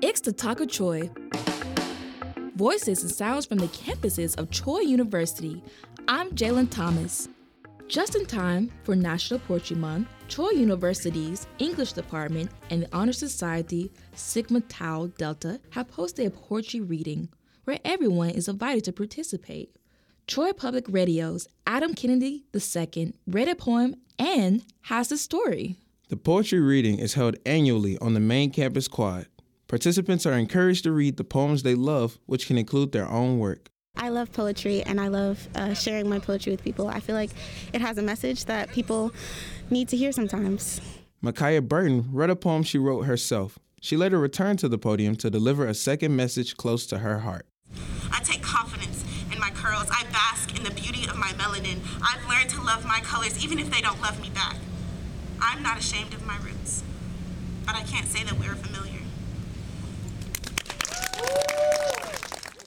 It's the Talk of Troy. Voices and sounds from the campuses of Troy University. I'm Jalen Thomas. Just in time for National Poetry Month, Troy University's English Department and the Honor Society Sigma Tau Delta have hosted a poetry reading where everyone is invited to participate. Troy Public Radio's Adam Kennedy II read a poem and has a story. The poetry reading is held annually on the main campus quad. Participants are encouraged to read the poems they love, which can include their own work. I love poetry and I love uh, sharing my poetry with people. I feel like it has a message that people need to hear sometimes. Micaiah Burton read a poem she wrote herself. She later returned to the podium to deliver a second message close to her heart. I take confidence in my curls. I bask in the beauty of my melanin. I've learned to love my colors even if they don't love me back. I'm not ashamed of my roots, but I can't say that we're familiar.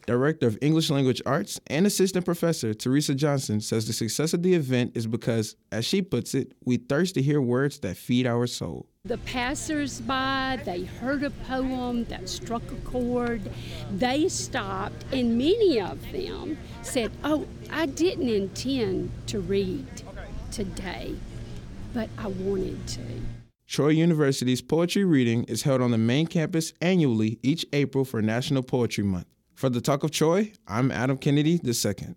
Director of English Language Arts and Assistant Professor Teresa Johnson says the success of the event is because, as she puts it, we thirst to hear words that feed our soul. The passersby, they heard a poem that struck a chord. They stopped, and many of them said, Oh, I didn't intend to read today, but I wanted to. Troy University's poetry reading is held on the main campus annually each April for National Poetry Month. For the Talk of Troy, I'm Adam Kennedy II.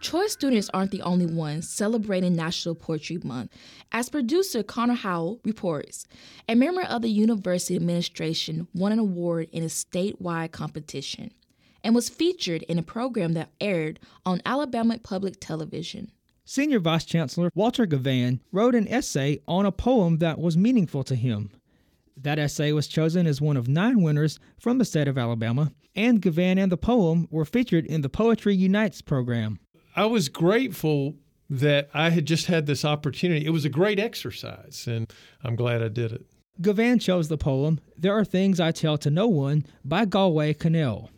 Troy students aren't the only ones celebrating National Poetry Month. As producer Connor Howell reports, a member of the university administration won an award in a statewide competition and was featured in a program that aired on Alabama Public Television. Senior Vice Chancellor Walter Givhan wrote an essay on a poem that was meaningful to him. That essay was chosen as one of nine winners from the state of Alabama, and Givhan and the poem were featured in the Poetry Unites program. I was grateful that I had just had this opportunity. It was a great exercise, and I'm glad I did it. Givhan chose the poem There Are Things I Tell to No One by Galway Kinnell.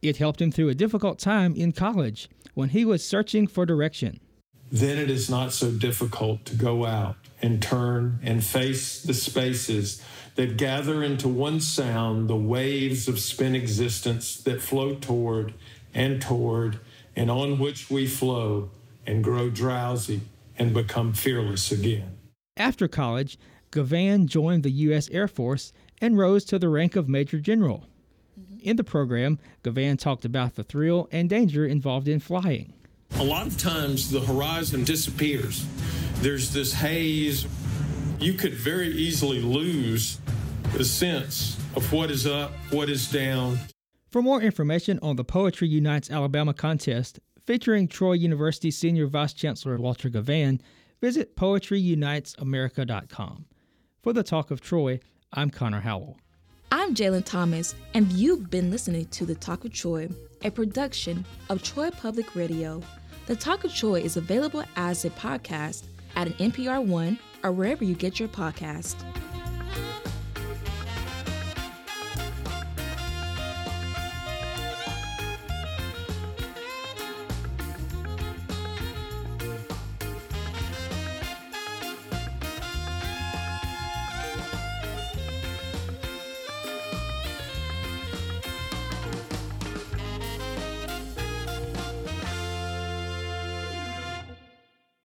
It helped him through a difficult time in college when he was searching for direction. Then it is not so difficult to go out and turn and face the spaces that gather into one sound the waves of spent existence that flow toward and toward and on which we flow and grow drowsy and become fearless again. After college, Givhan joined the U.S. Air Force and rose to the rank of Major General. Mm-hmm. In the program, Givhan talked about the thrill and danger involved in flying. A lot of times the horizon disappears. There's this haze. You could very easily lose the sense of what is up, what is down. For more information on the Poetry Unites Alabama contest featuring Troy University Senior Vice Chancellor Walter Givhan, visit poetryunitesamerica.com. For the Talk of Troy, I'm Connor Howell. I'm Jalen Thomas, and you've been listening to The Talk of Troy, a production of Troy Public Radio. The Talk of Troy is available as a podcast at an NPR One or wherever you get your podcast.